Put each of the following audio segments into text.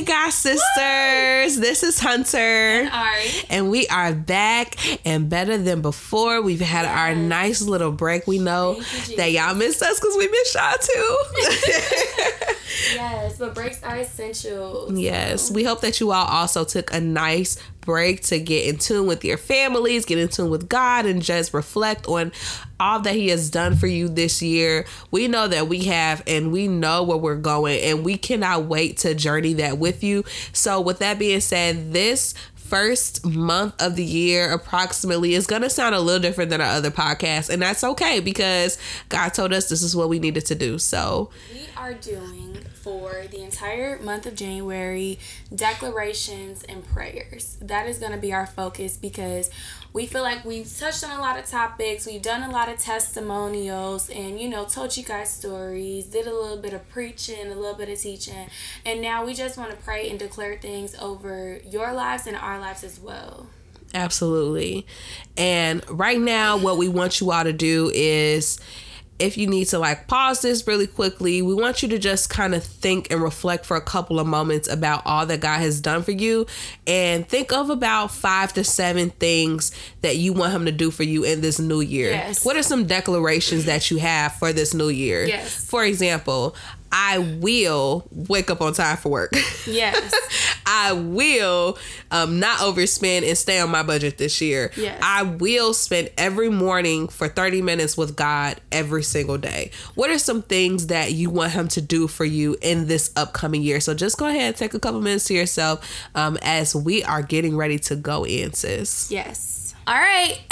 Hey, God sisters, Woo! this is Hunter and Ari, and we are back and better than before. We've had yes. our nice little break. We know you, that y'all missed us because we missed y'all too. yes, but breaks are essential. Yes, we hope that you all also took a nice break to get in tune with your families, get in tune with God, and just reflect on all that He has done for you this year. We know that we have, and we know where we're going, and we cannot wait to journey that with you. So, with that being said, this first month of the year approximately is going to sound a little different than our other podcasts and that's okay because god told us this is what we needed to do so we are doing for the entire month of January declarations and prayers. That is going to be our focus because we feel like we've touched on a lot of topics, we've done a lot of testimonials, and you know, told you guys stories, did a little bit of preaching, a little bit of teaching, and now we just want to pray and declare things over your lives and our lives as well. Absolutely. And right now, what we want you all to do is if you need to like pause this really quickly, we want you to just kind of think and reflect for a couple of moments about all that God has done for you and think of about five to seven things that you want Him to do for you in this new year. Yes. What are some declarations that you have for this new year? Yes. For example, I will wake up on time for work. Yes. I will um, not overspend and stay on my budget this year. Yes. I will spend every morning for 30 minutes with God every single day. What are some things that you want Him to do for you in this upcoming year? So just go ahead and take a couple minutes to yourself um, as we are getting ready to go in, sis. Yes. All right.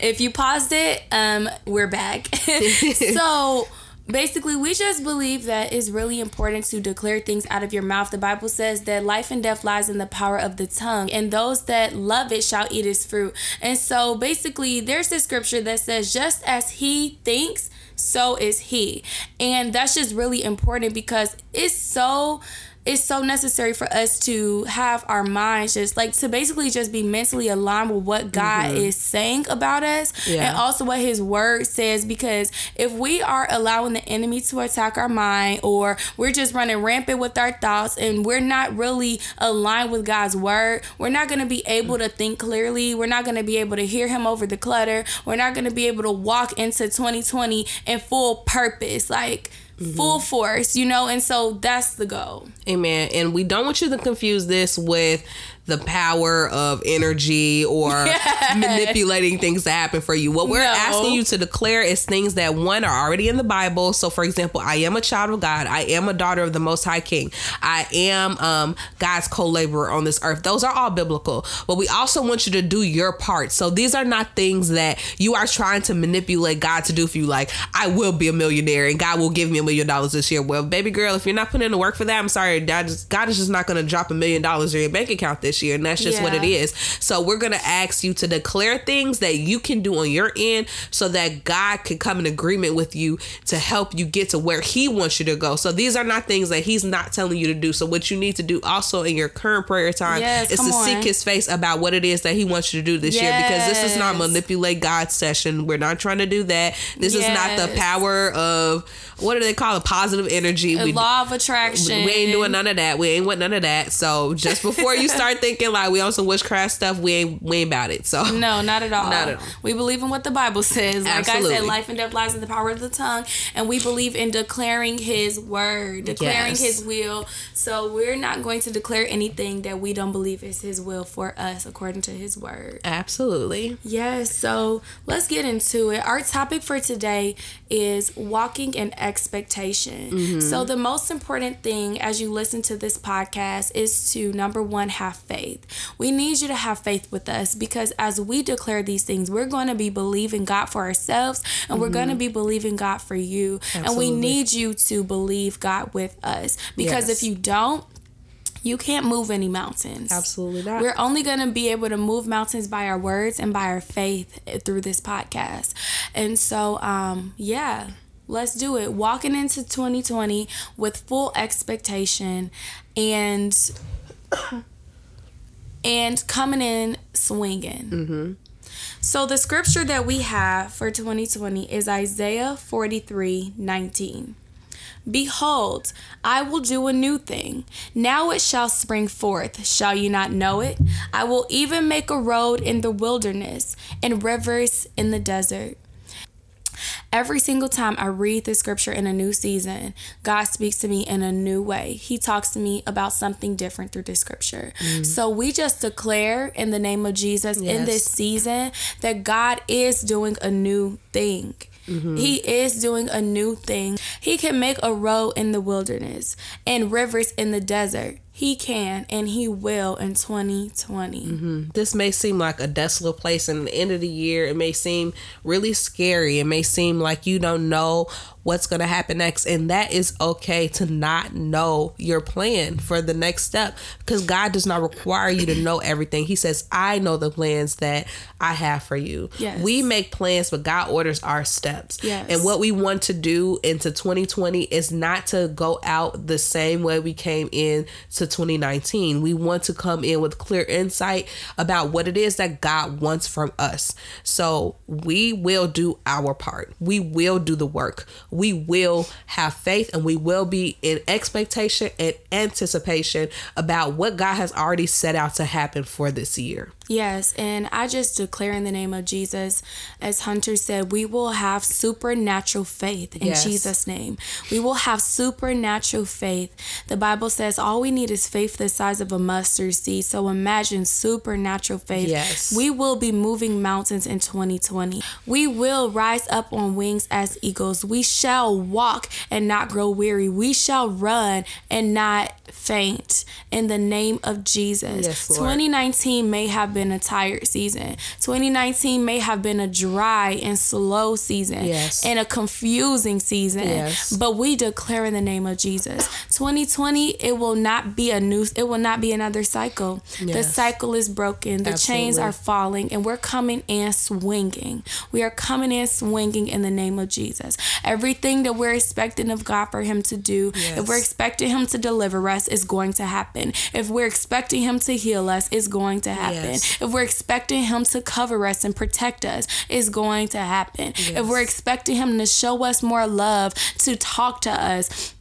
if you paused it, um, we're back. so basically we just believe that it's really important to declare things out of your mouth. The bible says that life and death lies in the power of the tongue and those that love it shall eat its fruit. And so basically there's this scripture that says just as he thinks so is he. And that's just really important because it's so it's so necessary for us to have our minds just like to basically just be mentally aligned with what God mm-hmm. is saying about us yeah. and also what his word says because if we are allowing the enemy to attack our mind or we're just running rampant with our thoughts and we're not really aligned with God's word, we're not going to be able to think clearly. We're not going to be able to hear him over the clutter. We're not going to be able to walk into 2020 in full purpose. Like mm-hmm. full force, you know, and so that's the goal. Amen. And we don't want you to confuse this with the power of energy or yes. manipulating things to happen for you. What we're no. asking you to declare is things that one are already in the Bible. So, for example, I am a child of God. I am a daughter of the Most High King. I am um, God's co-laborer on this earth. Those are all biblical. But we also want you to do your part. So these are not things that you are trying to manipulate God to do for you. Like I will be a millionaire and God will give me a million dollars this year. Well, baby girl, if you're not putting in the work for that, I'm sorry. God, just, God is just not going to drop a million dollars in your bank account this this year, and that's just yeah. what it is. So we're gonna ask you to declare things that you can do on your end, so that God can come in agreement with you to help you get to where He wants you to go. So these are not things that He's not telling you to do. So what you need to do also in your current prayer time yes, is to on. seek His face about what it is that He wants you to do this yes. year, because this is not manipulate God session. We're not trying to do that. This yes. is not the power of what do they call it? Positive energy. We, law of attraction. We ain't doing none of that. We ain't with none of that. So just before you start thinking like we on some witchcraft stuff, we ain't we ain't about it. So no, not at all. Not at all. We believe in what the Bible says. Like Absolutely. I said, life and death lies in the power of the tongue, and we believe in declaring His word, declaring yes. His will. So we're not going to declare anything that we don't believe is His will for us according to His word. Absolutely. Yes. So let's get into it. Our topic for today is walking in expectation. Mm-hmm. So, the most important thing as you listen to this podcast is to number one, have faith. We need you to have faith with us because as we declare these things, we're going to be believing God for ourselves and mm-hmm. we're going to be believing God for you. Absolutely. And we need you to believe God with us because yes. if you don't, you can't move any mountains. Absolutely not. We're only going to be able to move mountains by our words and by our faith through this podcast. And so, um, yeah, let's do it. Walking into 2020 with full expectation and and coming in swinging. Mm-hmm. So the scripture that we have for 2020 is Isaiah 43 19. Behold, I will do a new thing. Now it shall spring forth. Shall you not know it? I will even make a road in the wilderness and rivers in the desert. Every single time I read the scripture in a new season, God speaks to me in a new way. He talks to me about something different through the scripture. Mm. So we just declare in the name of Jesus yes. in this season that God is doing a new thing. Mm-hmm. He is doing a new thing. He can make a road in the wilderness and rivers in the desert. He can and he will in 2020. Mm-hmm. This may seem like a desolate place in the end of the year. It may seem really scary. It may seem like you don't know what's going to happen next. And that is okay to not know your plan for the next step because God does not require you to know everything. He says, I know the plans that I have for you. Yes. We make plans, but God orders our steps. Yes. And what we want to do into 2020 is not to go out the same way we came in to 2019. We want to come in with clear insight about what it is that God wants from us. So we will do our part. We will do the work we will have faith and we will be in expectation and anticipation about what God has already set out to happen for this year. Yes, and I just declare in the name of Jesus, as Hunter said, we will have supernatural faith in yes. Jesus' name. We will have supernatural faith. The Bible says all we need is faith the size of a mustard seed. So imagine supernatural faith. Yes. We will be moving mountains in 2020. We will rise up on wings as eagles. We shall walk and not grow weary. We shall run and not faint in the name of Jesus. Yes, 2019 may have been a tired season. 2019 may have been a dry and slow season yes. and a confusing season. Yes. But we declare in the name of Jesus. 2020 it will not be a new it will not be another cycle. Yes. The cycle is broken. The Absolutely. chains are falling and we're coming in swinging. We are coming in swinging in the name of Jesus. Everything that we're expecting of God for him to do, if we're expecting him to deliver us, is going to happen. If we're expecting him to heal us, it's going to happen. If we're expecting Him to cover us and protect us, it's going to happen. Yes. If we're expecting Him to show us more love, to talk to us,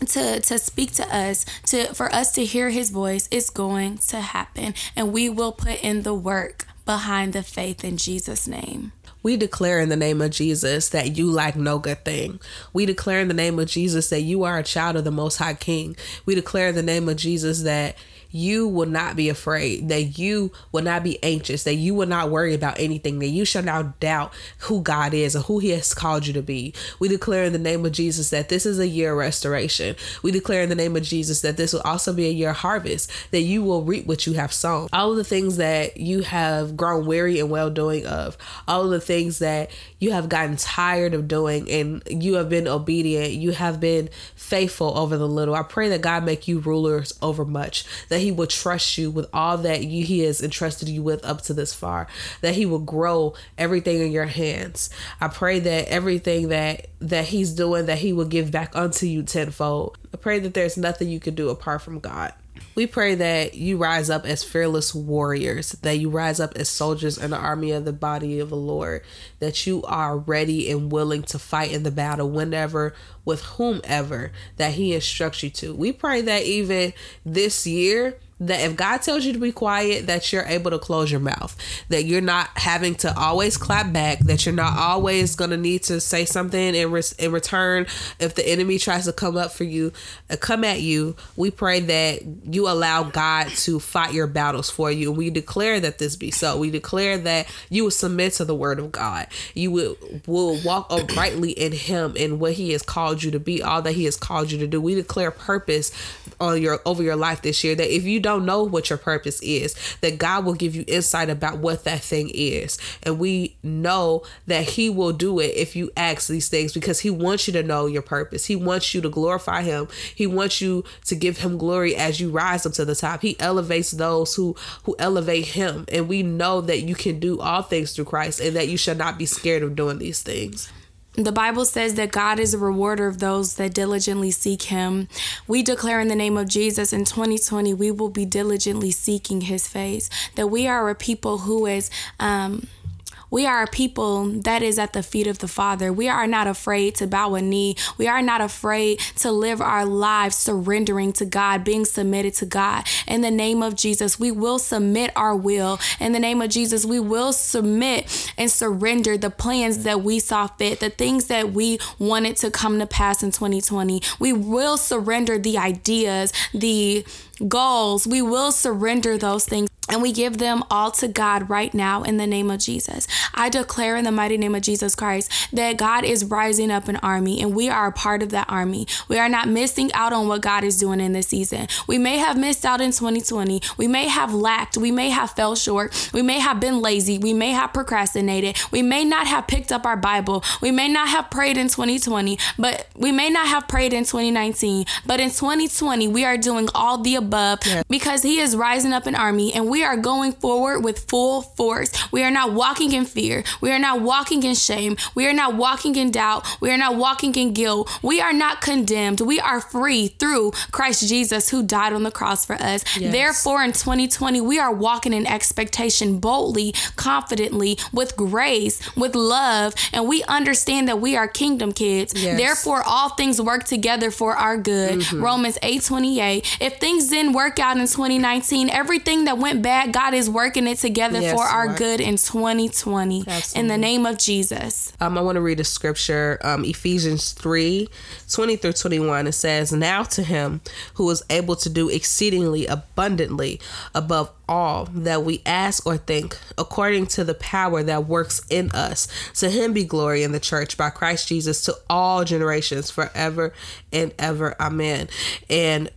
to to speak to us to for us to hear his voice it's going to happen and we will put in the work behind the faith in Jesus name we declare in the name of Jesus that you lack no good thing. We declare in the name of Jesus that you are a child of the Most High King. We declare in the name of Jesus that you will not be afraid, that you will not be anxious, that you will not worry about anything, that you shall not doubt who God is or who He has called you to be. We declare in the name of Jesus that this is a year of restoration. We declare in the name of Jesus that this will also be a year of harvest, that you will reap what you have sown. All of the things that you have grown weary and well doing of, all of the things that you have gotten tired of doing and you have been obedient, you have been faithful over the little. I pray that God make you rulers over much, that He will trust you with all that you, He has entrusted you with up to this far, that He will grow everything in your hands. I pray that everything that that He's doing, that He will give back unto you tenfold. I pray that there's nothing you can do apart from God. We pray that you rise up as fearless warriors, that you rise up as soldiers in the army of the body of the Lord, that you are ready and willing to fight in the battle whenever, with whomever that He instructs you to. We pray that even this year, that if God tells you to be quiet, that you're able to close your mouth, that you're not having to always clap back, that you're not always going to need to say something in, re- in return if the enemy tries to come up for you, uh, come at you. We pray that you allow God to fight your battles for you. We declare that this be so. We declare that you will submit to the word of God. You will, will walk uprightly in Him and what He has called you to be, all that He has called you to do. We declare purpose on your over your life this year that if you don't know what your purpose is, that God will give you insight about what that thing is. And we know that He will do it if you ask these things because He wants you to know your purpose. He wants you to glorify Him. He wants you to give Him glory as you rise up to the top. He elevates those who who elevate Him. And we know that you can do all things through Christ and that you should not be scared of doing these things. The Bible says that God is a rewarder of those that diligently seek Him. We declare in the name of Jesus in 2020, we will be diligently seeking His face. That we are a people who is, um, We are a people that is at the feet of the Father. We are not afraid to bow a knee. We are not afraid to live our lives surrendering to God, being submitted to God. In the name of Jesus, we will submit our will. In the name of Jesus, we will submit and surrender the plans that we saw fit, the things that we wanted to come to pass in 2020. We will surrender the ideas, the goals. We will surrender those things and we give them all to God right now in the name of Jesus. I declare in the mighty name of Jesus Christ that God is rising up an army and we are a part of that army. We are not missing out on what God is doing in this season. We may have missed out in 2020. We may have lacked. We may have fell short. We may have been lazy. We may have procrastinated. We may not have picked up our Bible. We may not have prayed in 2020, but we may not have prayed in 2019. But in 2020, we are doing all the above yeah. because He is rising up an army and we we are going forward with full force. We are not walking in fear. We are not walking in shame. We are not walking in doubt. We are not walking in guilt. We are not condemned. We are free through Christ Jesus who died on the cross for us. Yes. Therefore, in 2020, we are walking in expectation boldly, confidently, with grace, with love, and we understand that we are kingdom kids. Yes. Therefore, all things work together for our good. Mm-hmm. Romans 8 28. If things didn't work out in 2019, everything that went bad, God is working it together yes, for our Lord. good in 2020. Absolutely. In the name of Jesus. Um, I want to read a scripture, um, Ephesians 3 20 through 21. It says, Now to him who is able to do exceedingly abundantly above all that we ask or think, according to the power that works in us. To him be glory in the church by Christ Jesus to all generations forever and ever. Amen. And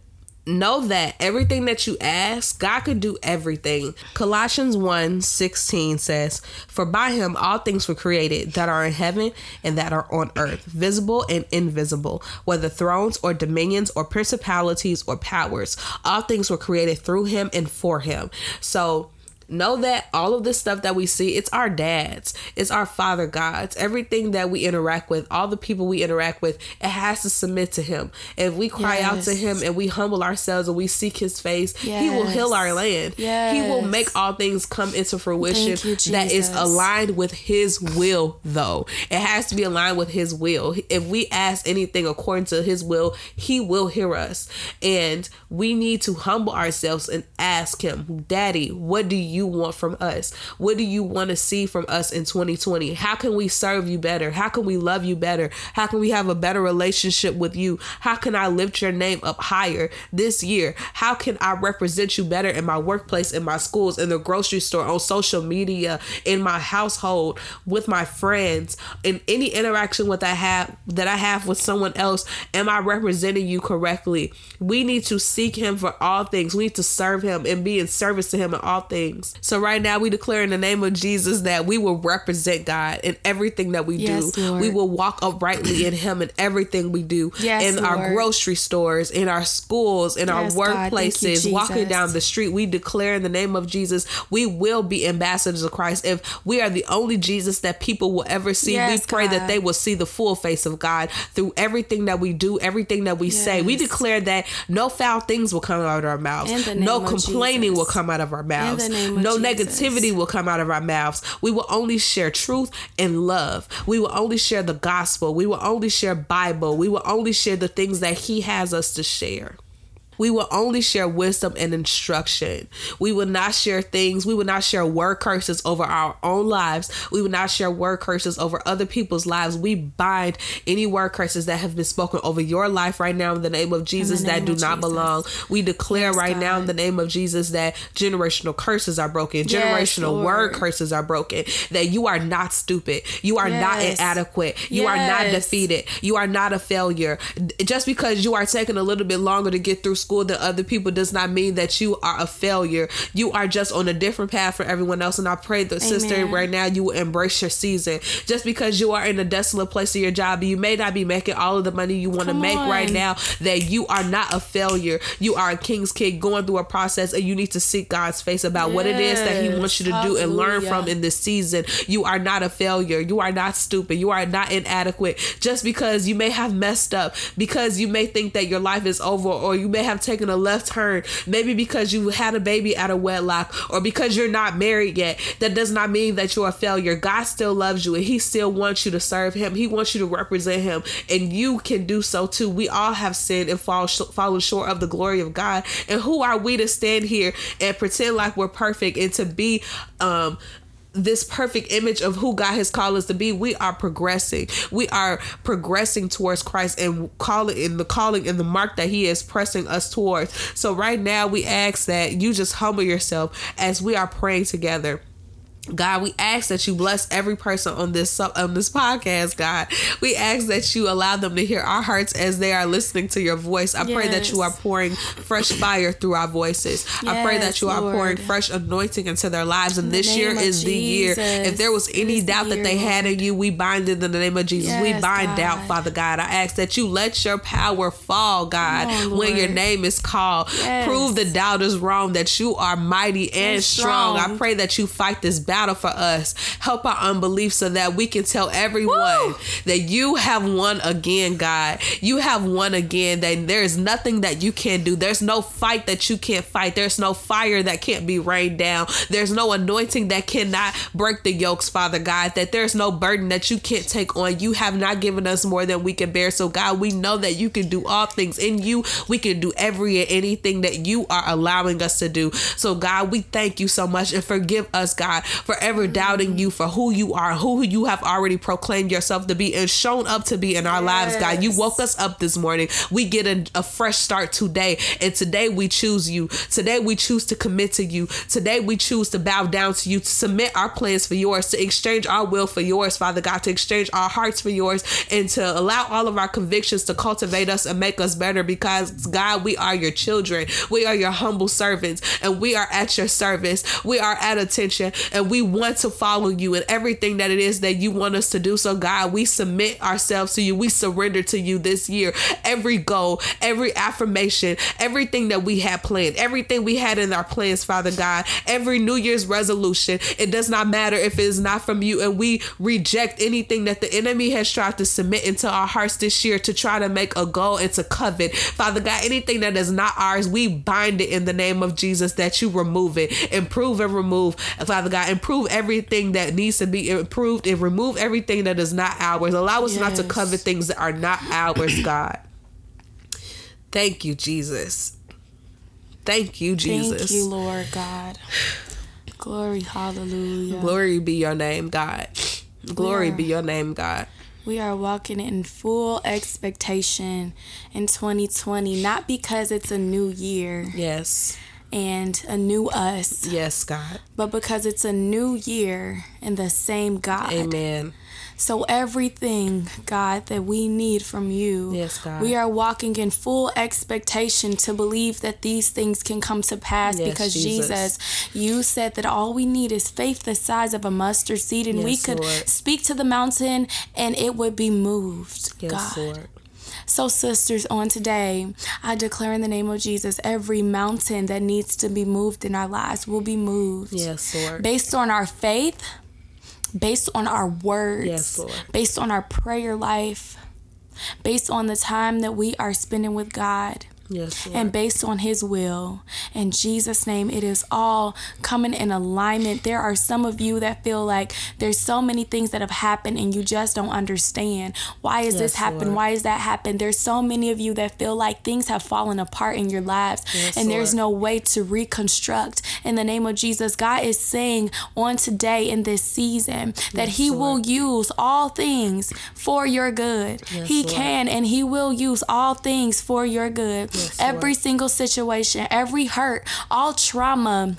know that everything that you ask, God could do everything. Colossians 1 16 says, For by him all things were created that are in heaven and that are on earth, visible and invisible, whether thrones or dominions or principalities or powers. All things were created through him and for him. So, know that all of this stuff that we see, it's our dads, it's our father gods. Everything that we interact with, all the people we interact with, it has to submit to him. If we cry yes. out to him and we humble ourselves and we seek his face, yes. he will heal our land. Yes. He will make all things come into fruition you, that is aligned with his will, though. It has to be aligned with his will. If we ask anything according to his will, he will hear us. And we need to humble ourselves and ask him, Daddy, what do you you want from us? What do you want to see from us in 2020? How can we serve you better? How can we love you better? How can we have a better relationship with you? How can I lift your name up higher this year? How can I represent you better in my workplace, in my schools, in the grocery store, on social media, in my household, with my friends, in any interaction with I have that I have with someone else? Am I representing you correctly? We need to seek him for all things. We need to serve him and be in service to him in all things. So right now we declare in the name of Jesus that we will represent God in everything that we yes, do. Lord. We will walk uprightly in him in everything we do. Yes, in Lord. our grocery stores, in our schools, in yes, our workplaces, you, walking down the street. We declare in the name of Jesus, we will be ambassadors of Christ. If we are the only Jesus that people will ever see, we pray God. that they will see the full face of God through everything that we do, everything that we say. We declare that no foul things will come out of our mouths. No complaining Jesus. will come out of our mouths no Jesus. negativity will come out of our mouths. We will only share truth and love. We will only share the gospel. We will only share Bible. We will only share the things that he has us to share. We will only share wisdom and instruction. We will not share things. We will not share word curses over our own lives. We will not share word curses over other people's lives. We bind any word curses that have been spoken over your life right now in the name of Jesus name that do not Jesus. belong. We declare yes, right God. now in the name of Jesus that generational curses are broken, generational word curses are broken, that you are not stupid. You are yes. not inadequate. You are not defeated. You are not a failure. Just because you are taking a little bit longer to get through school than other people does not mean that you are a failure. You are just on a different path for everyone else. And I pray that Amen. sister right now you will embrace your season. Just because you are in a desolate place of your job, you may not be making all of the money you want to make on. right now. That you are not a failure. You are a king's kid going through a process, and you need to seek God's face about yes. what it is that He wants you to Hallelujah. do and learn from in this season. You are not a failure. You are not stupid. You are not inadequate. Just because you may have messed up, because you may think that your life is over, or you may have have taken a left turn, maybe because you had a baby out of wedlock or because you're not married yet, that does not mean that you're a failure. God still loves you and He still wants you to serve Him. He wants you to represent Him, and you can do so too. We all have sinned and fall sh- fallen short of the glory of God. And who are we to stand here and pretend like we're perfect and to be um this perfect image of who God has called us to be, we are progressing. We are progressing towards Christ and calling in the calling and the mark that He is pressing us towards. So right now we ask that you just humble yourself as we are praying together. God, we ask that you bless every person on this on this podcast, God. We ask that you allow them to hear our hearts as they are listening to your voice. I yes. pray that you are pouring fresh fire through our voices. Yes, I pray that you are pouring fresh anointing into their lives. And in this year is the year. If there was any doubt that they had in you, we bind it in the name of Jesus. Yes, we bind God. doubt, Father God. I ask that you let your power fall, God, when your name is called. Prove the doubters wrong that you are mighty and, and strong. strong. I pray that you fight this battle battle for us. Help our unbelief so that we can tell everyone Woo! that you have won again, God. You have won again. That there is nothing that you can't do. There's no fight that you can't fight. There's no fire that can't be rained down. There's no anointing that cannot break the yokes, Father God. That there's no burden that you can't take on. You have not given us more than we can bear. So, God, we know that you can do all things in you. We can do every and anything that you are allowing us to do. So, God, we thank you so much and forgive us, God, forever doubting you for who you are, who you have already proclaimed yourself to be and shown up to be in our yes. lives, God. You woke us up this morning. We get a, a fresh start today. And today we choose you. Today we choose to commit to you. Today we choose to bow down to you, to submit our plans for yours, to exchange our will for yours, Father God, to exchange our hearts for yours, and to allow all of our convictions to cultivate us and make us better because, God, we are your children. We are your humble servants, and we are at your service. We are at attention, and we we want to follow you in everything that it is that you want us to do. So, God, we submit ourselves to you. We surrender to you this year. Every goal, every affirmation, everything that we had planned, everything we had in our plans, Father God, every New Year's resolution, it does not matter if it is not from you. And we reject anything that the enemy has tried to submit into our hearts this year to try to make a goal and to covet. Father God, anything that is not ours, we bind it in the name of Jesus that you remove it, improve and remove. Father God, improve everything that needs to be improved and remove everything that is not ours. Allow us yes. not to covet things that are not ours, God. Thank you, Jesus. Thank you, Jesus. Thank you, Lord God. Glory, hallelujah. Glory be your name, God. Glory are, be your name, God. We are walking in full expectation in 2020, not because it's a new year. Yes and a new us. Yes, God. But because it's a new year and the same God. Amen. So everything, God, that we need from you, yes, God. we are walking in full expectation to believe that these things can come to pass yes, because Jesus. Jesus. you said that all we need is faith the size of a mustard seed and yes, we could Lord. speak to the mountain and it would be moved. Yes, God. Lord. So, sisters, on today, I declare in the name of Jesus every mountain that needs to be moved in our lives will be moved. Yes, Lord. Based on our faith, based on our words, yes, Lord. based on our prayer life, based on the time that we are spending with God. Yes, and based on his will. In Jesus' name, it is all coming in alignment. There are some of you that feel like there's so many things that have happened and you just don't understand. Why is yes, this happen? Why is that happen? There's so many of you that feel like things have fallen apart in your lives yes, and there's no way to reconstruct. In the name of Jesus, God is saying on today in this season that yes, he Lord. will use all things for your good. he Lord. can and he will use all things for your good. Yes, every single situation, every hurt, all trauma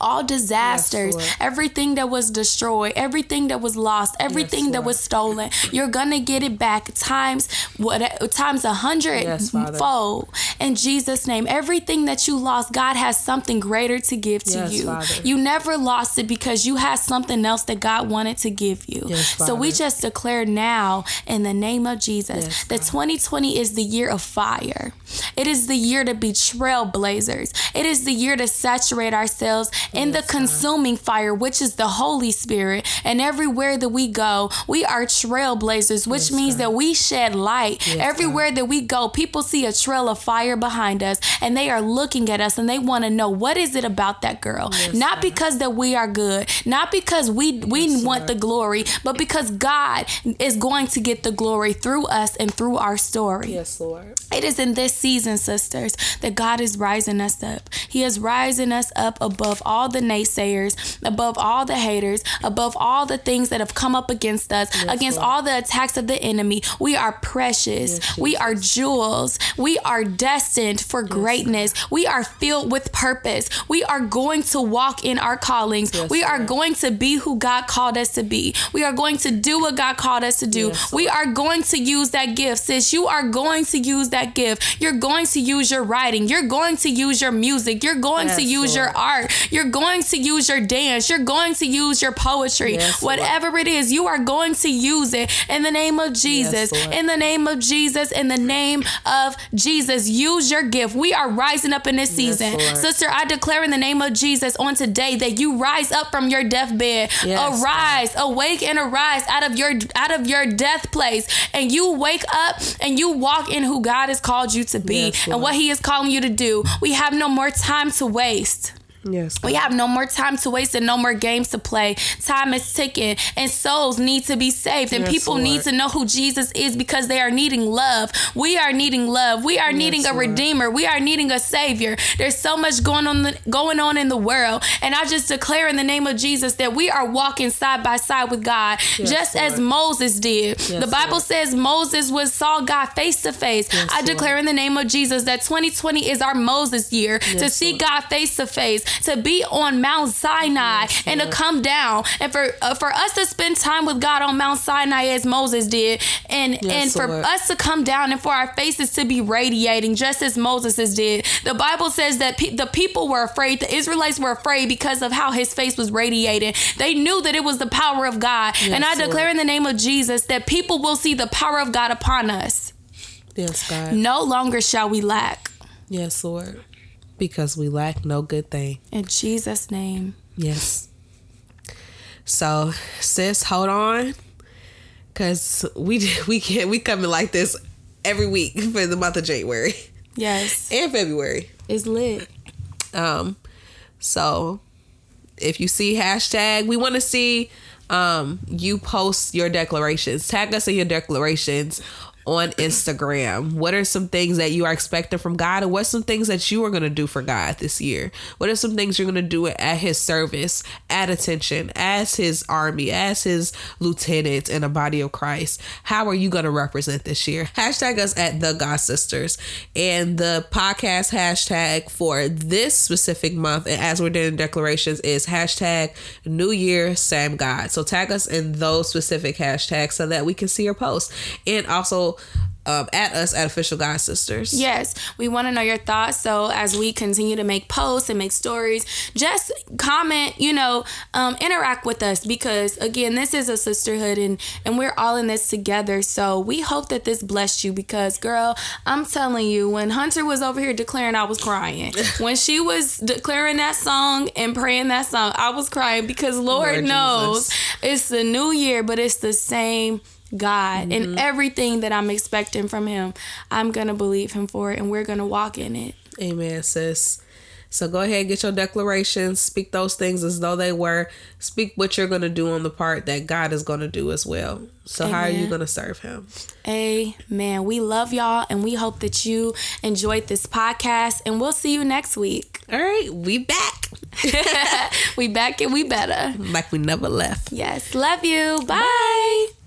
all disasters, yes, everything that was destroyed, everything that was lost, everything yes, that was stolen, you're gonna get it back times what times a hundred yes, fold. In Jesus' name, everything that you lost, God has something greater to give to you. Father. You never lost it because you had something else that God wanted to give you. so we just declare now in the name of Jesus that 2020 is the year of fire. It is the year to be trailblazers. It is the year to saturate ourselves in yes, the consuming God. fire, which is the Holy Spirit. And everywhere that we go, we are trailblazers, which yes, means God. that we shed light. Yes, everywhere God. that we go, people see a trail of fire behind us and they are looking at us and they want to know what is it about that girl? Not because that we are good, not because we we want the glory, but because God is going to get the glory through us and through our story. Yes, Lord. It is in this season, sisters, that God is rising us up. He is rising us up above all the naysayers, above all the haters, above all the things that have come up against us, yes, against Lord. all the attacks of the enemy. We are precious. Yes, we are jewels. We are destined for yes, greatness. We are filled with purpose. We are going to walk in our callings. we are Lord. going to be who God called us to be. We are going to do what God called us to do. we are going to use that gift, sis. You are going to use that gift. You're going to use your writing. You're going to use your music. You're going to use Lord. your art. You're going to use your dance. You're going to use your poetry. Whatever Lord. it is, you are going to use it in the name of Jesus. in the name of Jesus. In the name of Jesus. Use your gift. We are rising up in this season. Yes, Sister, I declare in the name of Jesus on today that you rise up from your deathbed. Yes, arise, God. awake and arise out of your out of your death place. And you wake up and you walk in who God has called you to be yes, and what He is calling you to do. We have no more time to waste. Yes. We have no more time to waste and no more games to play. Time is ticking and souls need to be saved and yes, people Lord. need to know who Jesus is because they are needing love. We are needing love. We are yes, needing a Lord. redeemer. We are needing a savior. There's so much going on the, going on in the world and I just declare in the name of Jesus that we are walking side by side with God yes, just Lord. as Moses did. the Bible says Moses was saw God face to face. I declare in the name of Jesus that 2020 is our Moses year to see God face to face to be on Mount Sinai yes, and to come down and for uh, for us to spend time with God on Mount Sinai as Moses did and yes, and for us to come down and for our faces to be radiating just as Moses did. The Bible says that pe- the people were afraid, the Israelites were afraid because of how his face was radiating. They knew that it was the power of God. Yes, and I declare Lord. in the name of Jesus that people will see the power of God upon us. Yes, God. No longer shall we lack. Yes, Lord because we lack no good thing. In Jesus' name. Yes. So, sis, hold on, cause we we can't we coming like this every week for the month of January. Yes. And February. It's lit. Um, so if you see hashtag, we want to see um you post your declarations. Tag us in your declarations on Instagram. What are some things that you are expecting from God, and what's some things that you are going to do for God this year? What are some things you're going to do at His service, at attention, as His army, as His lieutenants in a body of Christ? How are you going to represent this year? Hashtag us at the God Sisters, and the podcast hashtag for this specific month, and as we're doing declarations, is hashtag New Year Same God. So tag us in those specific hashtags so that we can see your posts, and also um, at us at Official God Sisters. Yes, we want to know your thoughts. So as we continue to make posts and make stories, just comment, you know, um, interact with us because again, this is a sisterhood and and we're all in this together. So we hope that this blessed you because, girl, I'm telling you, when Hunter was over here declaring, I was crying. when she was declaring that song and praying that song, I was crying because Lord, Lord knows Jesus. it's the new year, but it's the same God mm-hmm. and everything that I'm expecting from Him, I'm going to believe Him for it and we're going to walk in it. Amen, sis. So go ahead, get your declarations, speak those things as though they were. Speak what you're going to do on the part that God is going to do as well. So, Amen. how are you going to serve Him? Amen. We love y'all and we hope that you enjoyed this podcast, and we'll see you next week. All right, we back. we back and we better. Like we never left. Yes. Love you. Bye. Bye.